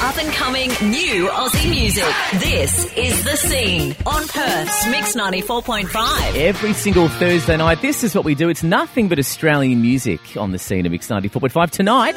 up and coming new Aussie music. This is The Scene on Perth's Mix 94.5. Every single Thursday night, this is what we do. It's nothing but Australian music on the scene of Mix 94.5. Tonight,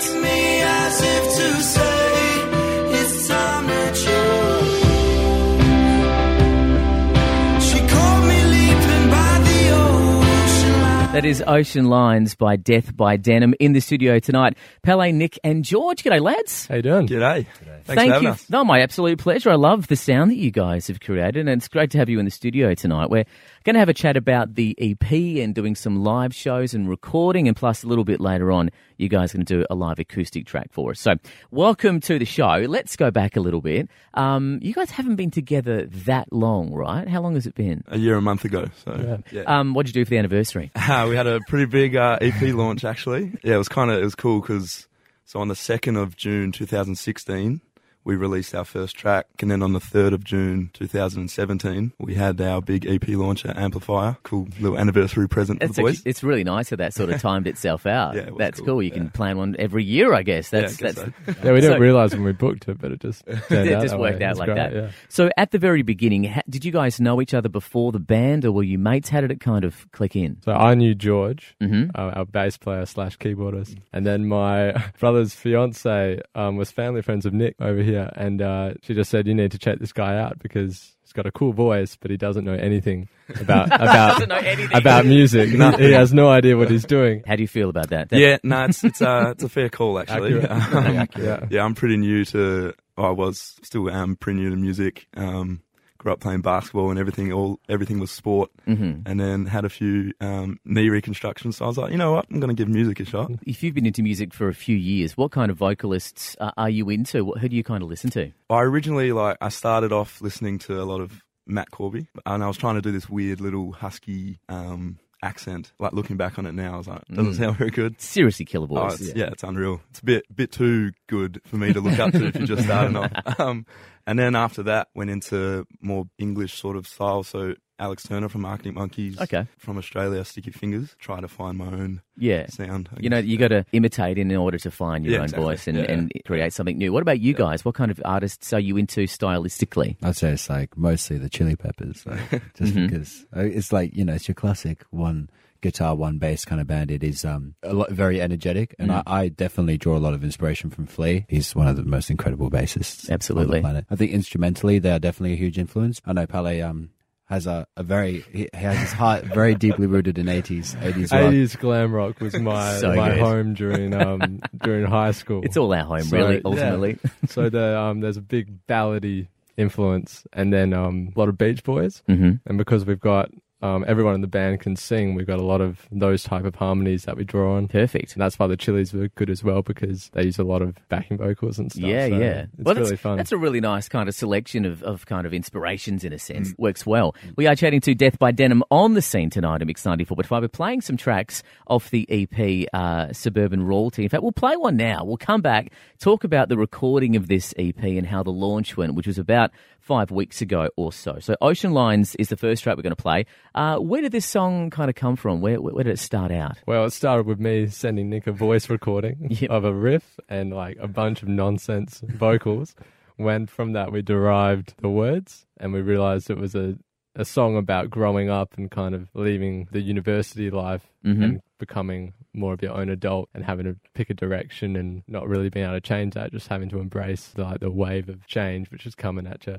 that is Ocean Lines by Death by Denim in the studio tonight. Pele, Nick, and George. G'day, lads. How you doing? G'day. Thanks Thank for having you. us. No, my absolute pleasure. I love the sound that you guys have created, and it's great to have you in the studio tonight. We're going to have a chat about the EP and doing some live shows and recording, and plus a little bit later on, you guys are going to do a live acoustic track for us. So, welcome to the show. Let's go back a little bit. Um, you guys haven't been together that long, right? How long has it been? A year, a month ago. So yeah, Um, what did you do for the anniversary? Uh, we had a pretty big uh, EP launch actually. Yeah, it was kind of it was cool because so on the second of June 2016. We released our first track, and then on the 3rd of June 2017, we had our big EP launch at Amplifier. Cool little anniversary present for That's the boys. actually- it's really nice that that sort of timed itself out. Yeah, it was That's cool, cool. You can plan one every year, I guess. yeah, I guess that's so. Yeah, we didn't So- realise when we booked it, but it just it just that worked way. out It's like great, that. Yeah. So at the very beginning, ha- did you guys know each other before the band, or were you mates? How did it kind of click in? So I knew George, Mhm. uh, our bass player slash keyboardist, and then my brother's fiance um, was family friends of Nick over here, and uh, she just said you need to check this guy out because he's got a cool voice, but he doesn't know anything about about Doesn't know anything. about music. he has no idea what he's doing. How do you feel about that? That- Yeah, no, it's it's, uh, it's a fair call actually. Accurate. Um, Yeah. yeah, I'm pretty new to. Oh, I was still am pretty new to music. Um, grew up playing basketball and everything. All everything was sport, Mhm. and then had a few um, knee reconstructions. So I was like, you know what, I'm going to give music a shot. If you've been into music for a few years, what kind of vocalists uh, are you into? What, who do you kind of listen to? I originally like I started off listening to a lot of Matt Corby, and I was trying to do this weird little husky um, accent. Like looking back on it now, I was like, doesn't Mm. sound very good. Seriously, Killer Oh, Boys. it's, yeah. it's unreal. It's a bit bit too good for me to look up to if you're just starting off. Um, and then after that, went into more English sort of style. So Alex Turner from Arctic Monkeys, Okay. from Australia, Sticky Fingers. Try to find my own Yeah. sound. I You know, guess. you got to imitate in order to find your Yeah, own exactly. voice and, Yeah. and create something new. What about you guys? What kind of artists are you into stylistically? I'd say it's like mostly the Chili Peppers, like, just Mhm. because uh, it's like you know it's your classic one guitar, one bass kind of band. It is um a lot, very energetic, and Mm. I, I definitely draw a lot of inspiration from Flea. He's one of the most incredible bassists, Absolutely. on the planet. I think instrumentally they are definitely a huge influence. I know Pele um has a, a very he, has his heart very deeply rooted in eighties eighties rock. 80s glam rock was my So my good. home during um during high school. It's all our home, So, really, yeah. ultimately. so the, um, there's a big ballady influence, and then um, a lot of Beach Boys. hmm And because we've got um, everyone in the band can sing, we've got a lot of those type of harmonies that we draw on. Perfect. And that's why the Chili's were good as well because they use a lot of backing vocals and stuff. Yeah, so yeah. It's well, really that's, fun. That's a really nice kind of selection of, of kind of inspirations in a Mm. sense. Works well. We are chatting to Death by Denim on the scene tonight at Mix 94.5. We're playing some tracks off the EP uh, Suburban Royalty. In fact, we'll play one now. We'll come back, talk about the recording of this EP and how the launch went, which was about five weeks ago or so. So Ocean Lines is the first track we're going to play. Uh, where did this song kind of come from? Where, where, where did it start out? Well, it started with me sending Nick a voice recording Yep. of a riff and like a bunch of nonsense vocals. When from that we derived the words and we realized it was a, a song about growing up and kind of leaving the university life Mhm. and becoming more of your own adult and having to pick a direction and not really being able to change that, just having to embrace like the wave of change which is coming at you.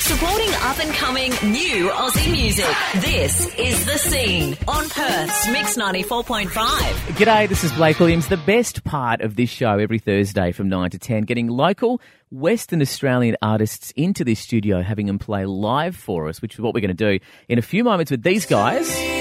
Supporting up and coming new Aussie music. This is The Scene on Perth's Mix 94.5. G'day, this is Blake Williams. The best part of this show every Thursday from 9 to 10, getting local Western Australian artists into this studio, having them play live for us, which is what we're going to do in a few moments with these guys.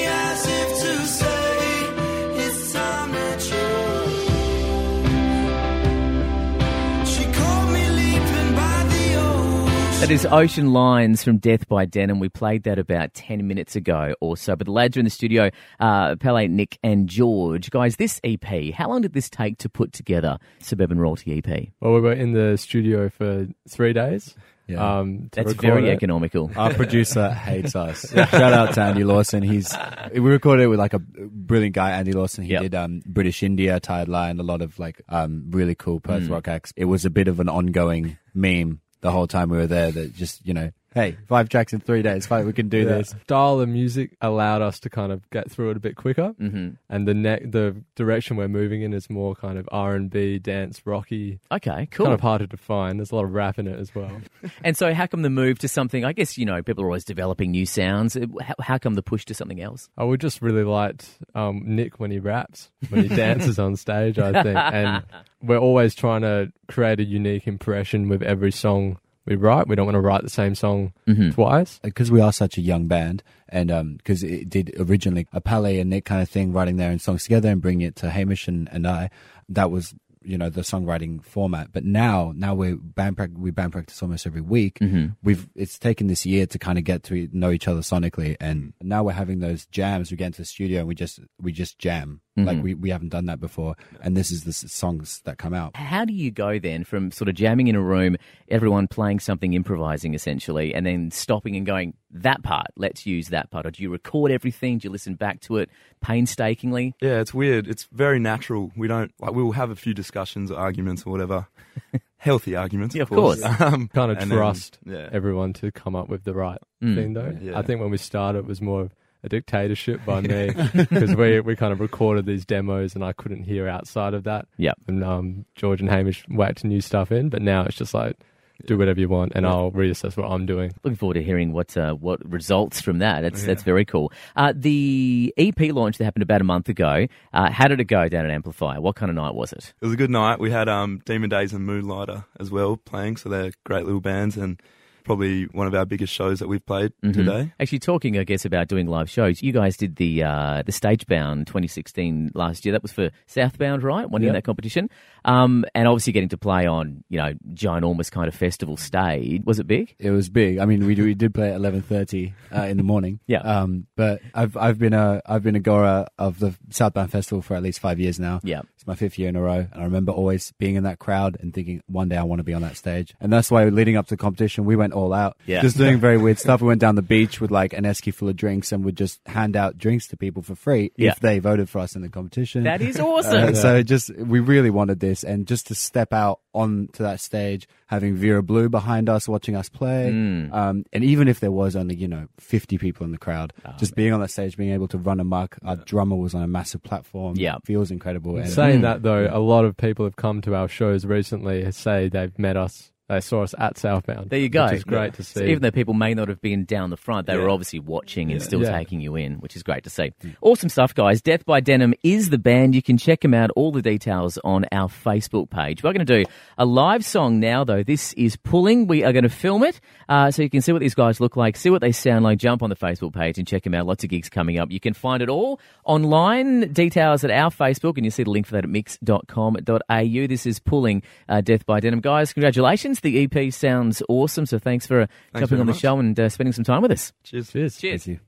That is Ocean Lines from Death by Denim. We played that about 10 minutes ago or so. But the lads are in the studio, uh, Pele, Nick, and George. Guys, this EP, how long did this take to put together Suburban Royalty EP? Well, we were in the studio for three days. Yeah. Um, That's very it. economical. Our producer hates us. Shout out to Andy Lawson. He's we recorded it with like a brilliant guy, Andy Lawson. He Yep. did um, British India, Tired Lion, a lot of like um, really cool Perth Mm. rock acts. It was a bit of an ongoing meme the whole time we were there. That just you know, hey, five tracks in three days, fine, we can do this. Style of music allowed us to kind of get through it a bit quicker, hmm and the ne- the direction we're moving in is more kind of R and B, dance, rocky. Okay, cool. Kind of hard to define. There's a lot of rap in it as well. And so, how come the move to something? I guess you know people are always developing new sounds. How, how come the push to something else? I would just really liked um, Nick when he raps, when he dances on stage. I think, and we're always trying to create a unique impression with every song we write. We don't want to write the same song Mm-hmm. twice. because we are such a young band, and because it did originally a Pele and Nick kind of thing, writing their own songs together and bringing it to Hamish and, and I. That was you know the songwriting format. But now, now we band prac- we band practice almost every week. Mm-hmm. We've it's taken this year to kind of get to know each other sonically, and now we're having those jams. We get into the studio and we just we just jam like we, we haven't done that before, and this is the songs that come out. How do you go then from sort of jamming in a room, everyone playing something, improvising essentially, and then stopping and going that part? Let's use that part. Or do you record everything? Do you listen back to it painstakingly? Yeah, it's weird. It's very natural. We don't like. We will have a few discussions, or arguments, or whatever. Healthy arguments, Yeah, of of course. course. Um, Kind of and then- trust yeah. everyone to come up with the right Mm. thing, though. Yeah. I think when we started, it was more of a dictatorship by me because we we kind of recorded these demos and I couldn't hear outside of that. Yep. And um, George and Hamish whacked new stuff in, but now it's just like do whatever you want, and I'll reassess what I'm doing. Looking forward to hearing what uh, what results from that. That's Yeah. that's very cool. Uh, the EP launch that happened about a month ago. Uh, how did it go down at Amplifier? What kind of night was it? It was a good night. We had um, Demon Days and Moonlighter as well playing, so they're great little bands and probably one of our biggest shows that we've played Mhm. today. Actually, talking, I guess, about doing live shows, you guys did the uh, the Stagebound 2016 last year. That was for Southbound, right? Winning Yeah. that competition, um, and obviously getting to play on you know ginormous kind of festival stage. Was it big? It was big. I mean, we we did play at eleven thirty uh, in the morning. Yeah. Um, but I've I've been a I've been a goer of the Southbound Festival for at least five years now. Yeah. It's my fifth year in a row, and I remember always being in that crowd and thinking one day I want to be on that stage. And that's why leading up to the competition, we went all out. Yeah. Just doing very weird stuff. We went down the beach with like an esky full of drinks and would just hand out drinks to people for free Yeah. if they voted for us in the competition. That is awesome. Uh, so just we really wanted this, and just to step out onto that stage, having Vera Blue behind us, watching us play, Mm. um, and even if there was only you know fifty people in the crowd, Oh, just being on that stage, being able to run amok. Our drummer was on a massive platform. Yeah. feels incredible. And Saying Mm. that though, a lot of people have come to our shows recently say they've met us. They saw us at Southbound. There you go. Which is great to see. So even though people may not have been down the front, they were obviously watching and Yeah. still Yeah. taking you in, which is great to see. Awesome stuff, guys. Death by Denim is the band. You can check them out. All the details on our Facebook page. We're going to do a live song now, though. This is Pulling. We are going to film it uh, so you can see what these guys look like, see what they sound like. Jump on the Facebook page and check them out. Lots of gigs coming up. You can find it all online. Details at our Facebook, and you see the link for that at mix.com.au. This is Pulling uh, Death by Denim. Guys, congratulations. The EP sounds awesome. So thanks for uh, Thanks jumping on the much. show and uh, spending some time with us. Cheers. Cheers. Cheers. Thank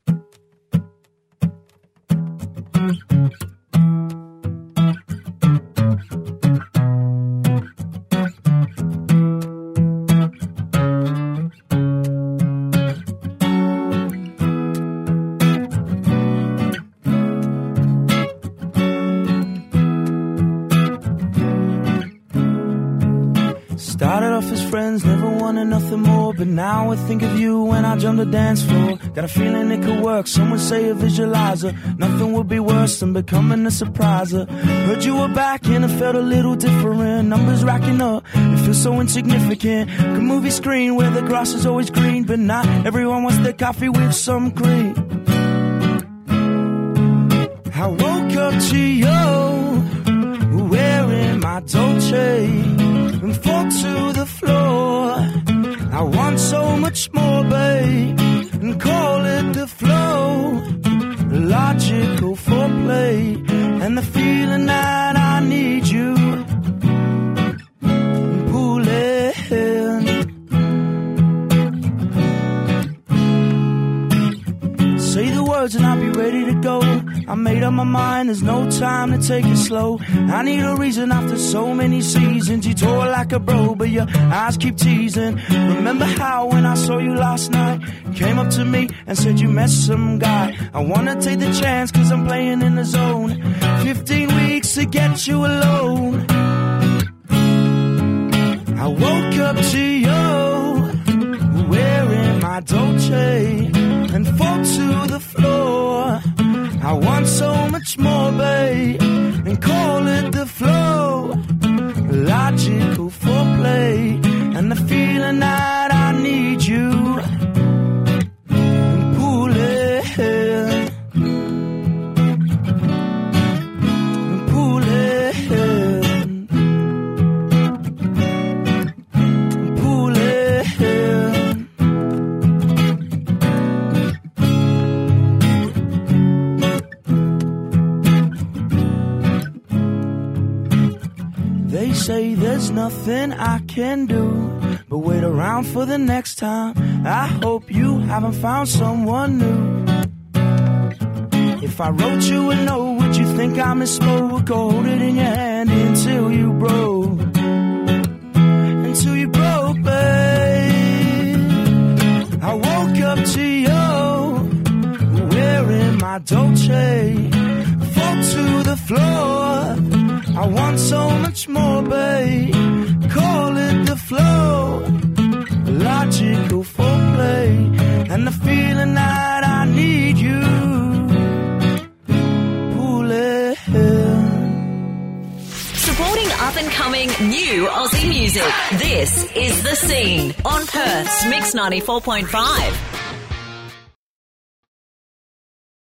you. Started off as friends, never wanted nothing more. But now I think of you when I jump the dance floor. Got a feeling it could work. Some would say a visualizer. Nothing would be worse than becoming a surpriser. Heard you were back and it felt a little different. Numbers racking up, it feels so insignificant. Good movie screen where the grass is always green, but not everyone wants their coffee with some cream. I woke up to you wearing my Dolce to the floor. I want so much more, babe, and call it the flow. Logical foreplay, and the feeling I I made up my mind, there's no time to take it slow. I need a reason after so many seasons. You tore like a bro, but your eyes keep teasing. Remember how when I saw you last night, you came up to me and said you met some guy. I wanna take the chance, cause I'm playing in the zone. 15 weeks to get you alone. I woke up to you wearing my Dolce and fall to the. I want so much more, babe, say there's nothing I can do but wait around for the next time. I hope you haven't found someone new. If I wrote you a note, would you think I misspoke? Or hold it in your hand until you broke. Until you broke, babe. I woke up to you wearing my Dolce. Fall to the floor. I want so much more, babe. Call it the flow. Logical foreplay. And the feeling that I need you. Supporting up and coming new Aussie music. This is The Scene on Perth's Mix 94.5.